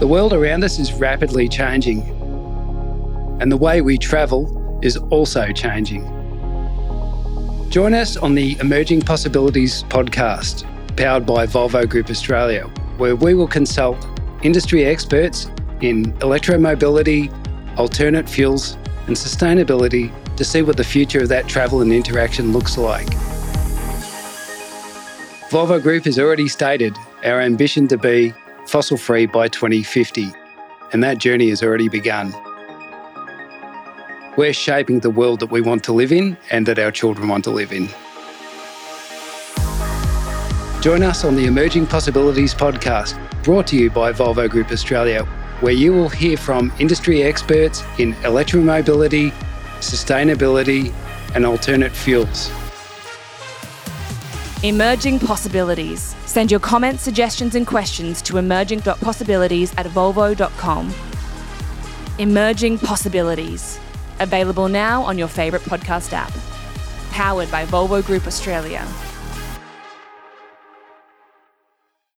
The world around us is rapidly changing, and the way we travel is also changing. Join us on the Emerging Possibilities podcast, powered by Volvo Group Australia, where we will consult industry experts in electromobility, alternate fuels, and sustainability to see what the future of that travel and interaction looks like. Volvo Group has already stated our ambition to be fossil free by 2050, and that journey has already begun. We're shaping the world that we want to live in and that our children want to live in. Join us on the Emerging Possibilities podcast, brought to you by Volvo Group Australia, where you will hear from industry experts in electromobility, sustainability, and alternate fuels. Emerging Possibilities. Send your comments, suggestions, and questions to emerging.possibilities at volvo.com. Emerging Possibilities. Available now on your favourite podcast app. Powered by Volvo Group Australia.